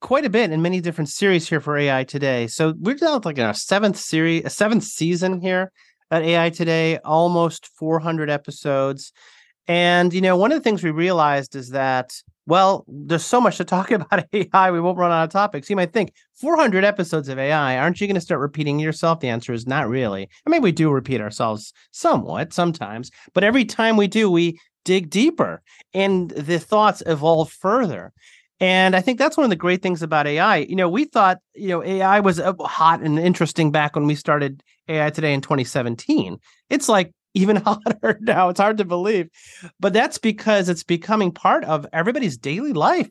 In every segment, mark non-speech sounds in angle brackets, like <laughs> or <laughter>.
quite a bit in many different series here for AI today. So we're down like in our seventh series, a uh, seventh season here at AI today, almost 400 episodes. And you know, one of the things we realized is that well, there's so much to talk <laughs> about AI, we won't run out of topics. You might think 400 episodes of AI, aren't you going to start repeating yourself? The answer is not really. I mean, we do repeat ourselves somewhat sometimes, but every time we do, we dig deeper and the thoughts evolve further. And I think that's one of the great things about AI. You know, we thought, you know, AI was uh, hot and interesting back when we started AI today in 2017. It's like even <laughs> hotter now. It's hard to believe. But that's because it's becoming part of everybody's daily life.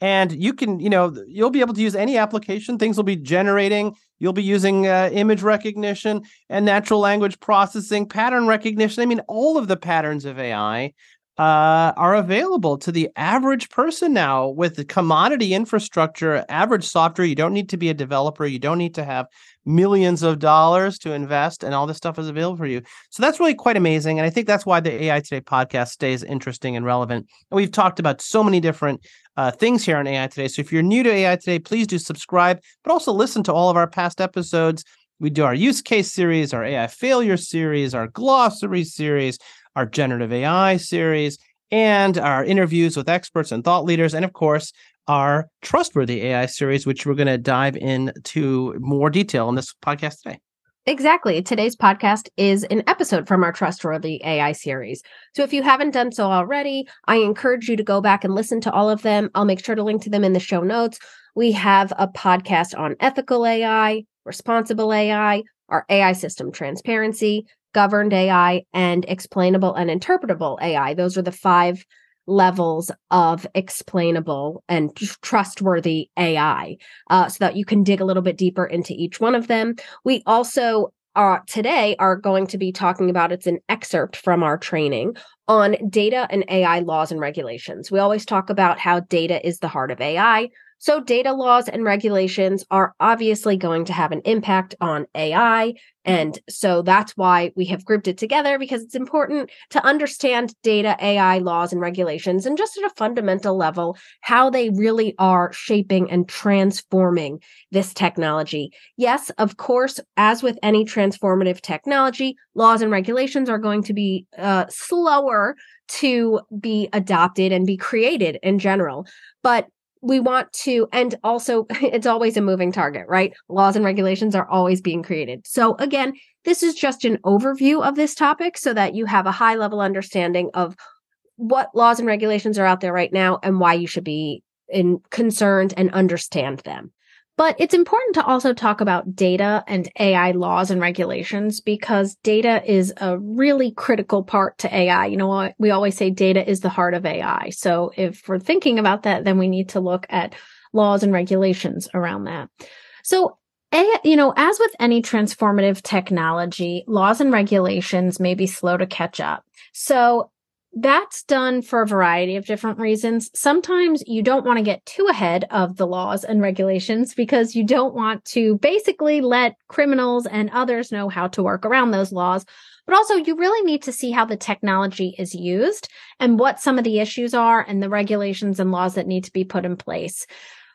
And you can, you know, you'll be able to use any application. Things will be generating. You'll be using uh, image recognition and natural language processing, pattern recognition. I mean, all of the patterns of AI uh, are available to the average person now with the commodity infrastructure, average software. You don't need to be a developer. You don't need to have millions of dollars to invest, and all this stuff is available for you. So that's really quite amazing. And I think that's why the AI Today podcast stays interesting and relevant. And we've talked about so many different uh, things here on AI Today. So if you're new to AI Today, please do subscribe, but also listen to all of our past episodes. We do our use case series, our AI failure series, our glossary series, our generative AI series, and our interviews with experts and thought leaders, and of course, our trustworthy AI series, which we're going to dive into more detail in this podcast today. Exactly. Today's podcast is an episode from our Trustworthy AI series. So if you haven't done so already, I encourage you to go back and listen to all of them. I'll make sure to link to them in the show notes. We have a podcast on ethical AI, responsible AI, our AI system transparency, governed AI, and explainable and interpretable AI. Those are the five levels of explainable and trustworthy AI uh, so that you can dig a little bit deeper into each one of them. We also uh, today are going to be talking about it's an excerpt from our training on data and AI laws and regulations. We always talk about how data is the heart of AI. So, data laws and regulations are obviously going to have an impact on AI. And so that's why we have grouped it together because it's important to understand data, AI laws, and regulations, and just at a fundamental level, how they really are shaping and transforming this technology. Yes, of course, as with any transformative technology, laws and regulations are going to be uh, slower to be adopted and be created in general. But we want to and also <laughs> it's always a moving target right? Laws and regulations are always being created. So again this is just an overview of this topic so that you have a high level understanding of what laws and regulations are out there right now and why you should be in concerned and understand them but it's important to also talk about data and AI laws and regulations because data is a really critical part to AI. You know, we always say data is the heart of AI. So if we're thinking about that, then we need to look at laws and regulations around that. So you know, as with any transformative technology, laws and regulations may be slow to catch up. So that's done for a variety of different reasons. Sometimes you don't want to get too ahead of the laws and regulations because you don't want to basically let criminals and others know how to work around those laws. But also, you really need to see how the technology is used and what some of the issues are and the regulations and laws that need to be put in place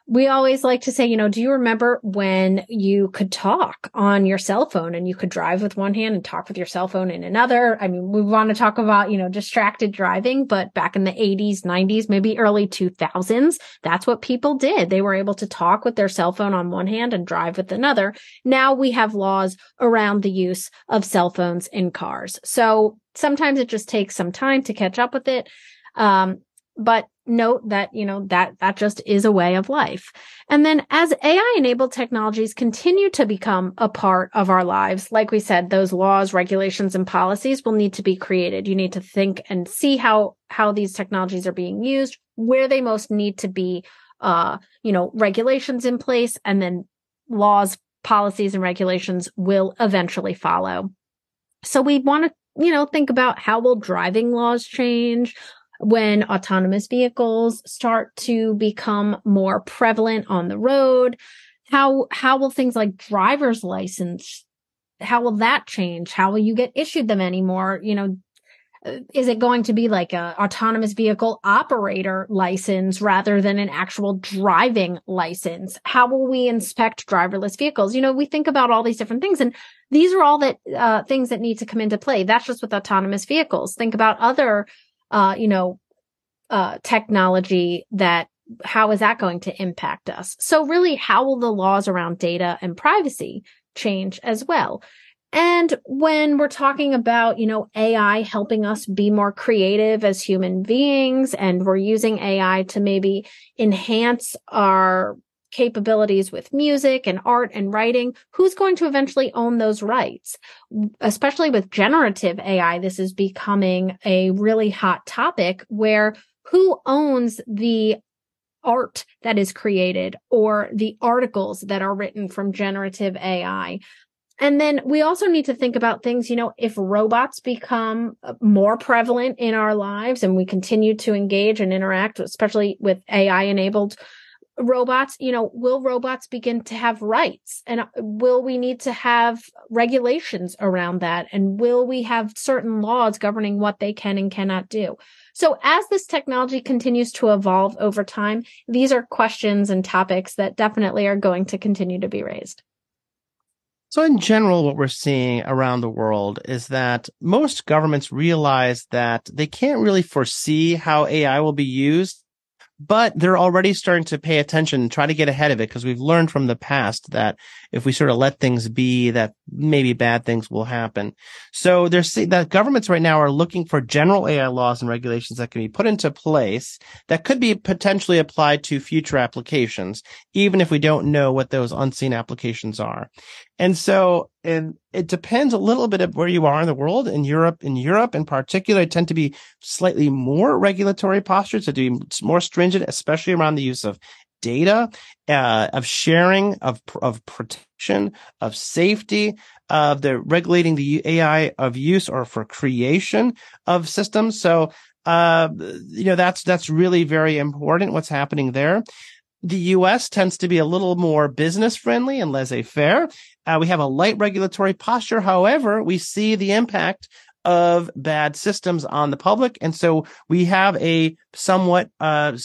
we always like to say, you know, do you remember when you could talk on your cell phone and you could drive with one hand and talk with your cell phone in another? I mean, we want to talk about, you know, distracted driving, but back in the 80s, 90s, maybe early 2000s, that's what people did. They were able to talk with their cell phone on one hand and drive with another. Now we have laws around the use of cell phones in cars. So sometimes it just takes some time to catch up with it. Um, but note that you know that that just is a way of life and then as ai enabled technologies continue to become a part of our lives like we said those laws regulations and policies will need to be created you need to think and see how how these technologies are being used where they most need to be uh, you know, regulations in place and then laws, policies and regulations will eventually follow. So we want to, you know, think about how will driving laws change? When autonomous vehicles start to become more prevalent on the road how how will things like driver's license how will that change? How will you get issued them anymore? You know is it going to be like a autonomous vehicle operator license rather than an actual driving license? How will we inspect driverless vehicles? You know we think about all these different things and these are all that uh, things that need to come into play. That's just with autonomous vehicles. Think about other uh, you know uh, technology that how is that going to impact us? So really how will the laws around data and privacy change as well? And when we're talking about, you know, AI helping us be more creative as human beings, and we're using AI to maybe enhance our capabilities with music and art and writing, who's going to eventually own those rights? Especially with generative AI, this is becoming a really hot topic where who owns the art that is created or the articles that are written from generative AI. And then we also need to think about things, you know, if robots become uh, more prevalent in our lives and we continue to engage and interact, especially with AI enabled robots, you know, will robots begin to have rights? And uh, will we need to have regulations around that? And will we have certain laws governing what they can and cannot do? So as this technology continues to evolve over time, these are questions and topics that definitely are going to continue to be raised. So, in general, what we're seeing around the world is that most governments realize that they can't really foresee how AI will be used but they're already starting to pay attention and try to get ahead of it because we've learned from the past that if we sort of let things be, that maybe bad things will happen. So there's that governments right now are looking for general AI laws and regulations that can be put into place that could be potentially applied to future applications, even if we don't know what those unseen applications are. And so, and it depends a little bit of where you are in the world. In Europe, in Europe in particular, tend to be slightly more regulatory postures to be more stringent, especially around the use of data, uh, of sharing, of of protection, of safety, of the regulating the AI of use or for creation of systems. So, uh, you know, that's that's really very important. What's happening there the US tends to be a little more business friendly and laissez faire. Uh, we have a light regulatory posture. However, we see the impact of bad systems on the public. And so we have a somewhat, uh,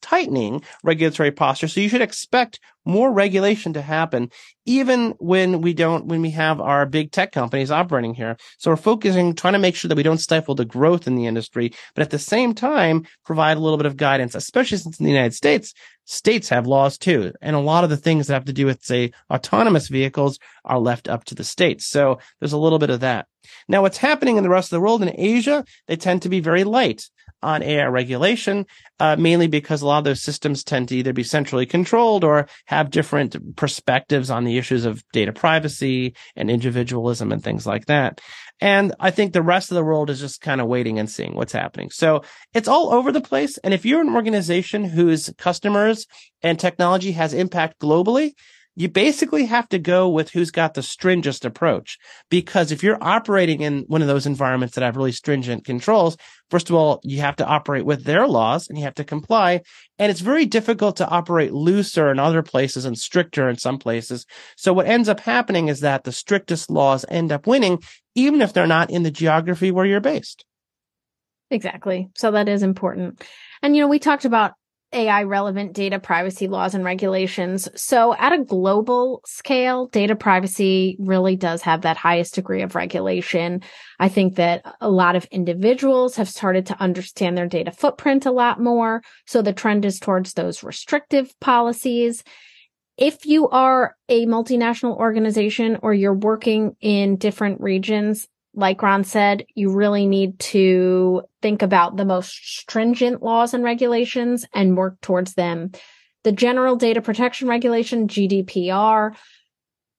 tightening regulatory posture. So you should expect more regulation to happen, even when we don't, when we have our big tech companies operating here. So we're focusing, trying to make sure that we don't stifle the growth in the industry, but at the same time, provide a little bit of guidance, especially since in the United States, states have laws too. And a lot of the things that have to do with, say, autonomous vehicles are left up to the states. So there's a little bit of that. Now, what's happening in the rest of the world in Asia, they tend to be very light on AI regulation, uh, mainly because a lot of those systems tend to either be centrally controlled or have different perspectives on the issues of data privacy and individualism and things like that. And I think the rest of the world is just kind of waiting and seeing what's happening. So it's all over the place. And if you're an organization whose customers and technology has impact globally, you basically have to go with who's got the stringent approach. Because if you're operating in one of those environments that have really stringent controls, first of all, you have to operate with their laws and you have to comply. And it's very difficult to operate looser in other places and stricter in some places. So what ends up happening is that the strictest laws end up winning, even if they're not in the geography where you're based. Exactly. So that is important. And, you know, we talked about AI relevant data privacy laws and regulations. So at a global scale, data privacy really does have that highest degree of regulation. I think that a lot of individuals have started to understand their data footprint a lot more. So the trend is towards those restrictive policies. If you are a multinational organization or you're working in different regions, like Ron said, you really need to think about the most stringent laws and regulations and work towards them. The General Data Protection Regulation, GDPR,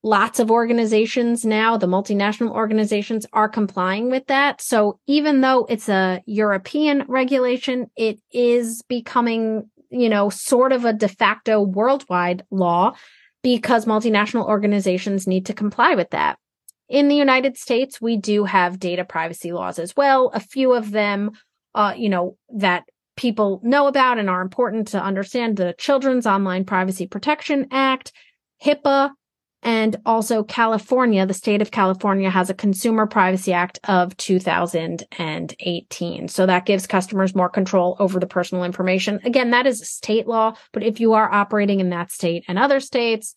lots of organizations now, the multinational organizations are complying with that. So even though it's a European regulation, it is becoming you know, sort of a de facto worldwide law because multinational organizations need to comply with that. In the United States, we do have data privacy laws as well. A few of them, uh, you know, that people know about and are important to understand the Children's Online Privacy Protection Act, HIPAA, and also California, the state of California has a Consumer Privacy Act of 2018. So that gives customers more control over the personal information. Again, that is state law, but if you are operating in that state and other states,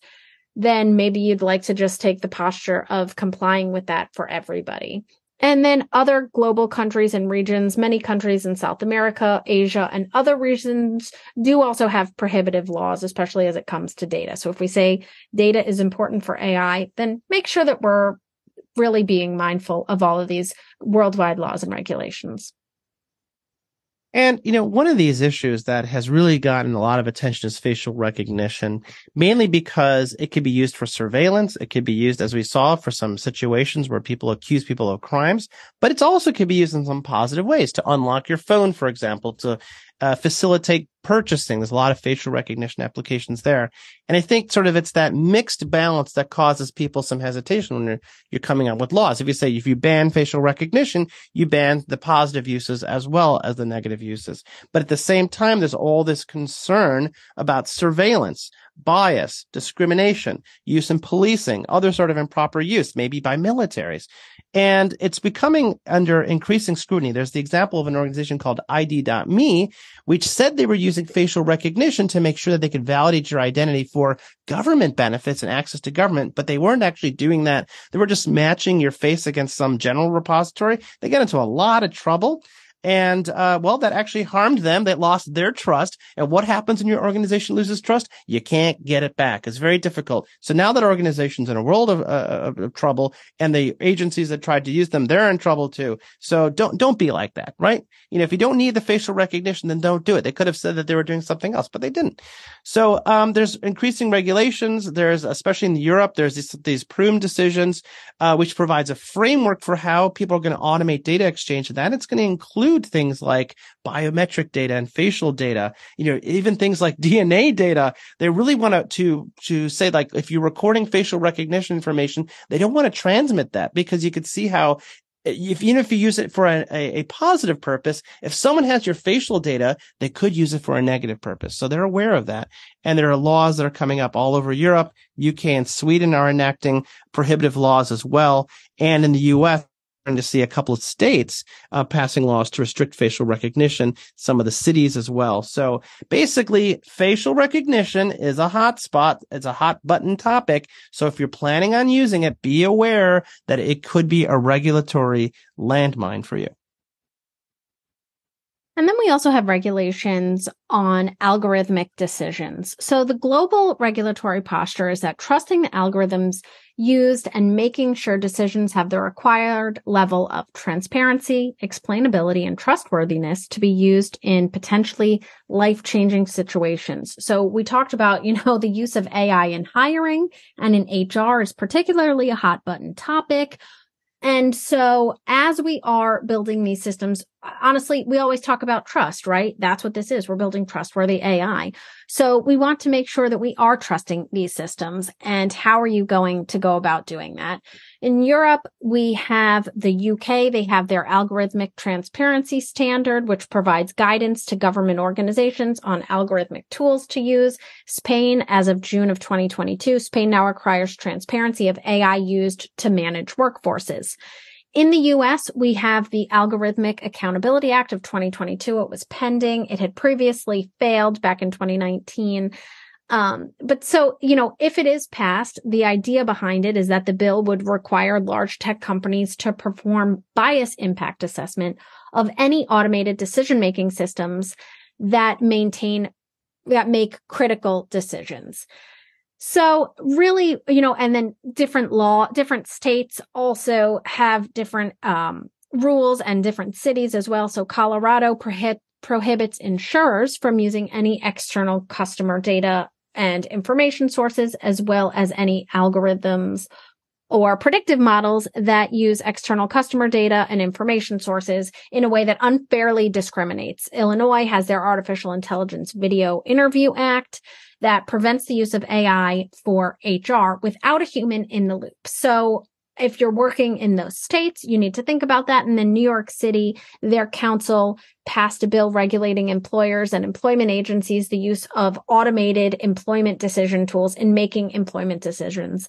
then maybe you'd like to just take the posture of complying with that for everybody. And then other global countries and regions, many countries in South America, Asia, and other regions do also have prohibitive laws, especially as it comes to data. So if we say data is important for AI, then make sure that we're really being mindful of all of these worldwide laws and regulations. And, you know, one of these issues that has really gotten a lot of attention is facial recognition, mainly because it can be used for surveillance. It can be used, as we saw, for some situations where people accuse people of crimes, but it also can be used in some positive ways to unlock your phone, for example, to uh, facilitate purchasing. There's a lot of facial recognition applications there. And I think sort of it's that mixed balance that causes people some hesitation when you're, you're coming up with laws. If you say, if you ban facial recognition, you ban the positive uses as well as the negative uses. But at the same time, there's all this concern about surveillance, bias, discrimination, use in policing, other sort of improper use, maybe by militaries. And it's becoming under increasing scrutiny. There's the example of an organization called ID.me, which said they were using facial recognition to make sure that they could validate your identity for government benefits and access to government, but they weren't actually doing that. They were just matching your face against some general repository. They got into a lot of trouble. And, uh, well, that actually harmed them. They lost their trust. And what happens when your organization loses trust? You can't get it back. It's very difficult. So now that organization's in a world of, uh, of, trouble and the agencies that tried to use them, they're in trouble too. So don't, don't be like that, right? You know, if you don't need the facial recognition, then don't do it. They could have said that they were doing something else, but they didn't. So, um, there's increasing regulations. There's, especially in Europe, there's these, these Prüm decisions, uh, which provides a framework for how people are going to automate data exchange. And that it's going to include include things like biometric data and facial data, you know, even things like <laughs> DNA data. They really want to, to, say like, if you're recording facial recognition information, they don't want to transmit that because you could see how if even if you use it for a, a, positive purpose, if someone has your facial data, they could use it for a negative purpose. So they're aware of that. And there are laws that are coming up all over Europe. UK and Sweden are enacting prohibitive laws as well. And in the US, to see a couple of states uh, passing laws to restrict facial recognition, some of the cities as well. So basically, facial recognition is a hot spot. It's a hot button topic. So if you're planning on using it, be aware that it could be a regulatory landmine for you. And then we also have regulations on algorithmic decisions. So the global regulatory posture is that trusting the algorithms used and making sure decisions have the required level of transparency, explainability, and trustworthiness to be used in potentially life changing situations. So we talked about, you know, <laughs> the use of AI in hiring and in HR is particularly a hot button topic. And so as we are building these systems, honestly, we always talk about trust, right? That's what this is. We're building trustworthy AI. So we want to make sure that we are trusting these systems. And how are you going to go about doing that? In Europe, we have the UK. They have their algorithmic transparency standard, which provides guidance to government organizations on algorithmic tools to use. Spain, as of June of 2022, Spain now requires transparency of AI used to manage workforces. In the US, we have the Algorithmic Accountability Act of 2022. It was pending. It had previously failed back in 2019. Um, but so, you know, if it is passed, the idea behind it is that the bill would require large tech companies to perform bias impact assessment of any automated decision making systems that maintain, that make critical decisions. So really, you know, and then different law, different states also have different um, rules and different cities as well. So Colorado prohibit, prohibits insurers from using any external customer data and information sources, as well as any algorithms or predictive models that use external customer data and information sources in a way that unfairly discriminates. Illinois has their Artificial Intelligence Video Interview Act that prevents the use of AI for HR without a human in the loop. So if you're working in those states, you need to think about that. And then New York City, their council passed a bill regulating employers and employment agencies the use of automated employment decision tools in making employment decisions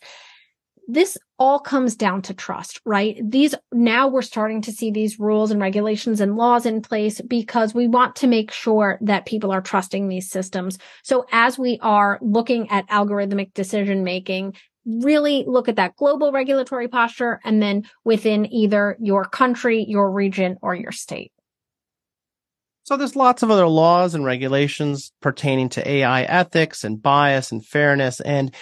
this all comes down to trust, right? These now we're starting to see these rules and regulations and laws in place because we want to make sure that people are trusting these systems. So as we are looking at algorithmic decision making, really look at that global regulatory posture and then within either your country, your region, or your state. So there's lots of other laws and regulations pertaining to AI ethics and bias and fairness. And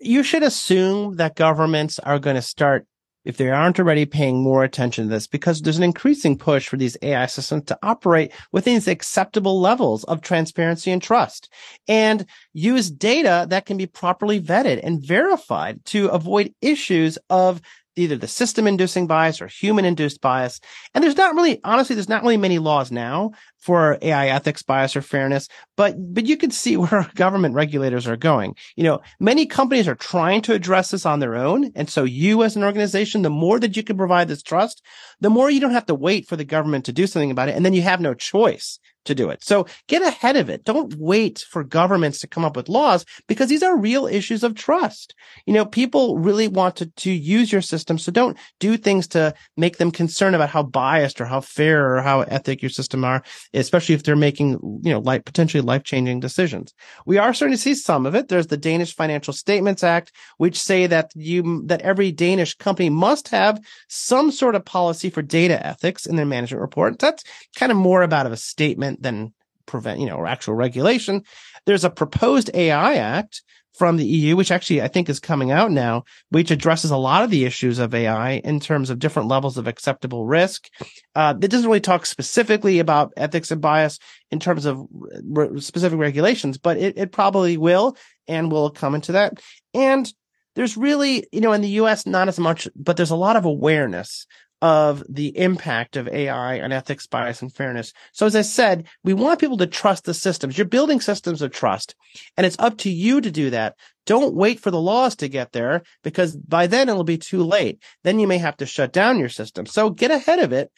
you should assume that governments are going to start if they aren't already paying more attention to this because there's an increasing push for these AI systems to operate within these acceptable levels of transparency and trust and use data that can be properly vetted and verified to avoid issues of either the system inducing bias or human induced bias. And there's not really, honestly, there's not really many laws now for AI ethics, bias, or fairness, but, but you can see <laughs> where government regulators are going. You know, many companies are trying to address this on their own. And so you as an organization, the more that you can provide this trust, the more you don't have to wait for the government to do something about it. And then you have no choice to do it. So get ahead of it. Don't wait for governments to come up with laws because these are real issues of trust. You know, people really want to, to use your system. So don't do things to make them concerned about how biased or how fair or how ethic your system are, especially if they're making, you know, like potentially life changing decisions. We are starting to see some of it. There's the Danish Financial Statements Act, which say that you, that every Danish company must have some sort of policy for data ethics in their management report. That's kind of more about of a statement than prevent, you know, or actual regulation. There's a proposed AI Act from the EU, which actually I think is coming out now, which addresses a lot of the issues of AI in terms of different levels of acceptable risk. Uh, it doesn't really talk specifically about ethics and bias in terms of re- specific regulations, but it, it probably will and will come into that. And there's really, you know, in the US, not as much, but there's a lot of awareness of the impact of AI on ethics, bias, and fairness. So as I said, we want people to trust the systems. You're building systems of trust and it's up to you to do that. Don't wait for the laws to get there because by then it'll be too late. Then you may have to shut down your system. So get ahead of it,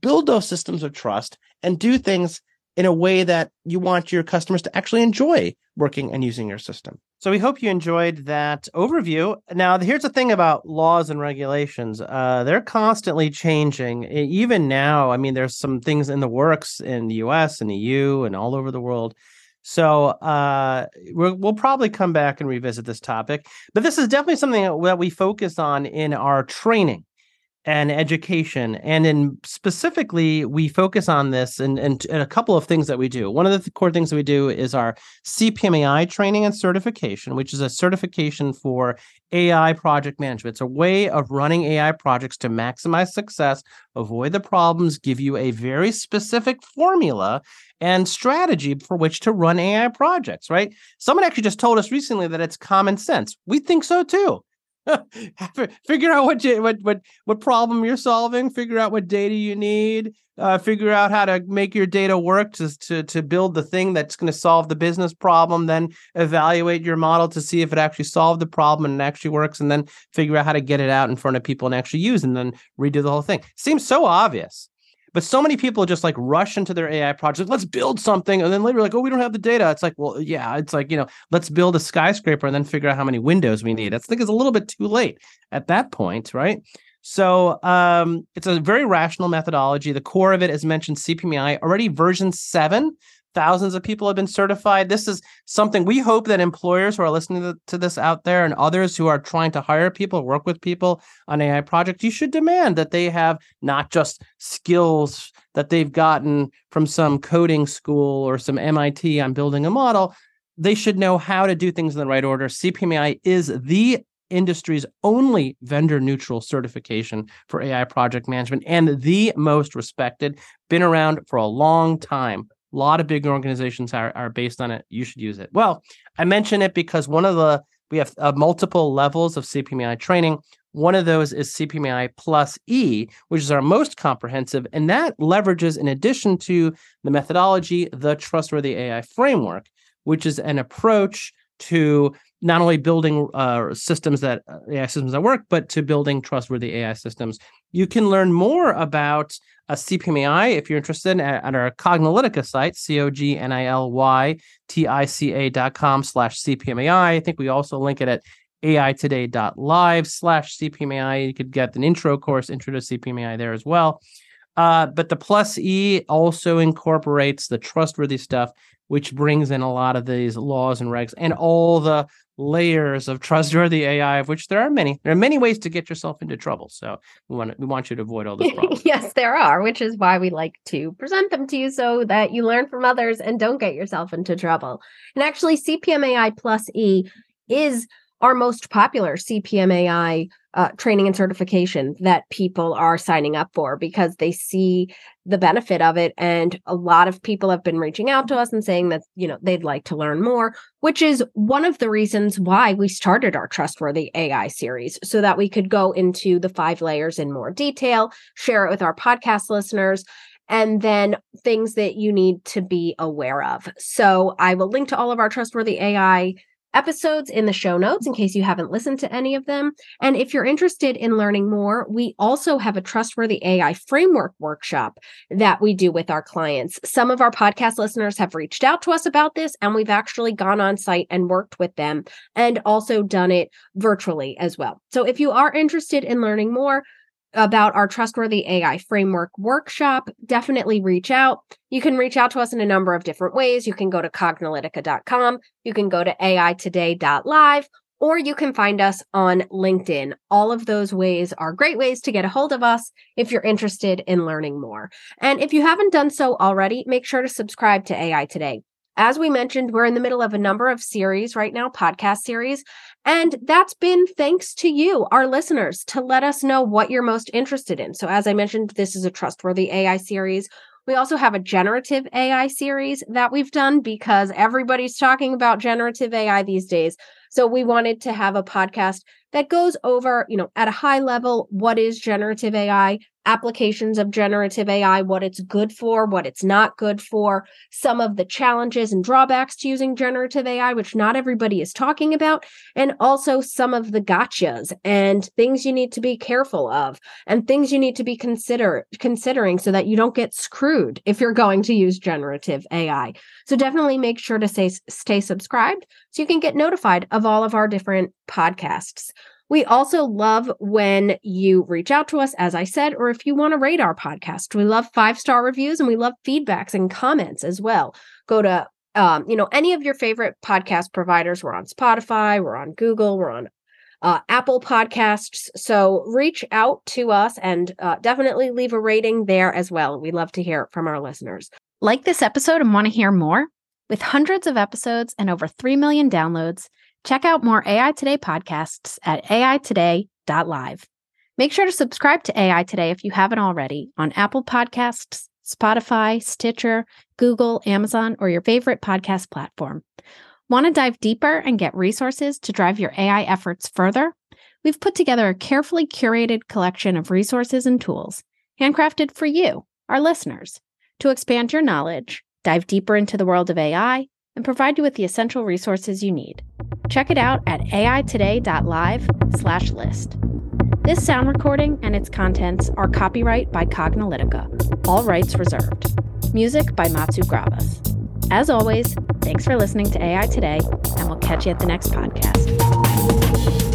build those systems of trust and do things in a way that you want your customers to actually enjoy working and using your system. So we hope you enjoyed that overview. Now, here's the thing about laws and regulations. Uh, they're constantly changing. Even now, I mean, there's some things in the works in the US and EU and all over the world. So uh, we will probably come back and revisit this topic. But this is definitely something that we focus on in our training and education. And in specifically, we focus on this and, and, a couple of things that we do. One of the th- core things that we do is our CPMAI training and certification, which is a certification for AI project management. It's a way of running AI projects to maximize success, avoid the problems, give you a very specific formula and strategy for which to run AI projects, right? Someone actually just told us recently that it's common sense. We think so too. <laughs> figure out what you, what what what problem you're solving. Figure out what data you need. Uh, figure out how to make your data work to to to build the thing that's going to solve the business problem. Then evaluate your model to see if it actually solved the problem and actually works. And then figure out how to get it out in front of people and actually use, and then redo the whole thing. Seems so obvious. But so many people just like rush into their AI project. Let's build something, and then later like, oh, we don't have the data. It's like, well, yeah, it's like you know, let's build a skyscraper and then figure out how many windows we need. I think it's a little bit too late at that point, right? So um, it's a very rational methodology. The core of it, as mentioned, CPMAI already version seven Thousands of people have been certified. This is something we hope that employers who are listening to, this out there and others who are trying to hire people, work with people on AI projects, you should demand that they have not just skills that they've gotten from some coding school or some MIT on building a model. They should know how to do things in the right order. CPMAI is the industry's only vendor neutral certification for AI project management and the most respected, been around for a long time. A lot of big organizations are, are based on it. You should use it. Well, I mention it because one of the we have uh, multiple levels of CPMAI training. One of those is CPMAI Plus E, which is our most comprehensive, and that leverages, in addition to the methodology, the Trustworthy AI Framework, which is an approach to not only building uh, systems that uh, AI systems that work, but to building trustworthy AI systems. You can learn more about a CPMAI if you're interested at, at our Cognilytica site, C-O-G-N-I-L-Y-T-I-C-A dot com slash CPMAI. I think we also link it at aitoday.live slash CPMAI. You could get an intro course, intro to CPMAI there as well. Uh, but the plus E also incorporates the trustworthy stuff which brings in a lot of these laws and regs and all the layers of trustworthy AI, of which there are many. There are many ways to get yourself into trouble. So we want to, we want you to avoid all those <laughs> problems. yes, there are, which is why we like to present them to you so that you learn from others and don't get yourself into trouble. And actually, CPMAI plus E is our most popular CPMAI uh, training and certification that people are signing up for because they see the benefit of it. And a lot of people have been reaching out to us and saying that, you know, they'd like to learn more, which is one of the reasons why we started our Trustworthy AI series so that we could go into the five layers in more detail, share it with our podcast listeners, and then things that you need to be aware of. So I will link to all of our trustworthy AI episodes in the show notes in case you haven't listened to any of them. And if you're interested in learning more, we also have a trustworthy AI framework workshop that we do with our clients. Some of our podcast listeners have reached out to us about this, and we've actually gone on site and worked with them and also done it virtually as well. So if you are interested in learning more, about our Trustworthy AI Framework workshop, definitely reach out. You can reach out to us in a number of different ways. You can go to cognilytica.com, you can go to aitoday.live, or you can find us on LinkedIn. All of those ways are great ways to get a hold of us if you're interested in learning more. And if you haven't done so already, make sure to subscribe to AI Today. As we mentioned, we're in the middle of a number of series right now, podcast series. And that's been thanks to you, our listeners, to let us know what you're most interested in. So, as I mentioned, this is a trustworthy AI series. We also have a generative AI series that we've done because everybody's talking about generative AI these days. So we wanted to have a podcast that goes over, you know, at a high level, what is generative AI, applications of generative AI, what it's good for, what it's not good for, some of the challenges and drawbacks to using generative AI, which not everybody is talking about, and also some of the gotchas and things you need to be careful of and things you need to be consider considering so that you don't get screwed if you're going to use generative AI. So definitely make sure to stay stay subscribed so you can get notified of all of our different podcasts. We also love when you reach out to us, as I said, or if you want to rate our podcast. We love five star reviews and we love feedbacks and comments as well. Go to um, you know, any of your favorite podcast providers. We're on Spotify, we're on Google, we're on uh, Apple Podcasts. So reach out to us and uh, definitely leave a rating there as well. We love to hear from our listeners. Like this episode and want to hear more? With hundreds of episodes and over 3 million downloads, Check out more AI Today podcasts at aitoday.live. Make sure to subscribe to AI Today if you haven't already on Apple Podcasts, Spotify, Stitcher, Google, Amazon, or your favorite podcast platform. Want to dive deeper and get resources to drive your AI efforts further? We've put together a carefully curated collection of resources and tools, handcrafted for you, our listeners, to expand your knowledge, dive deeper into the world of AI, and provide you with the essential resources you need. Check it out at aitoday.live slash list. This sound recording and its contents are copyright by Cognilytica, all rights reserved. Music by Matsu Gravas. As always, thanks for listening to AI Today, and we'll catch you at the next podcast.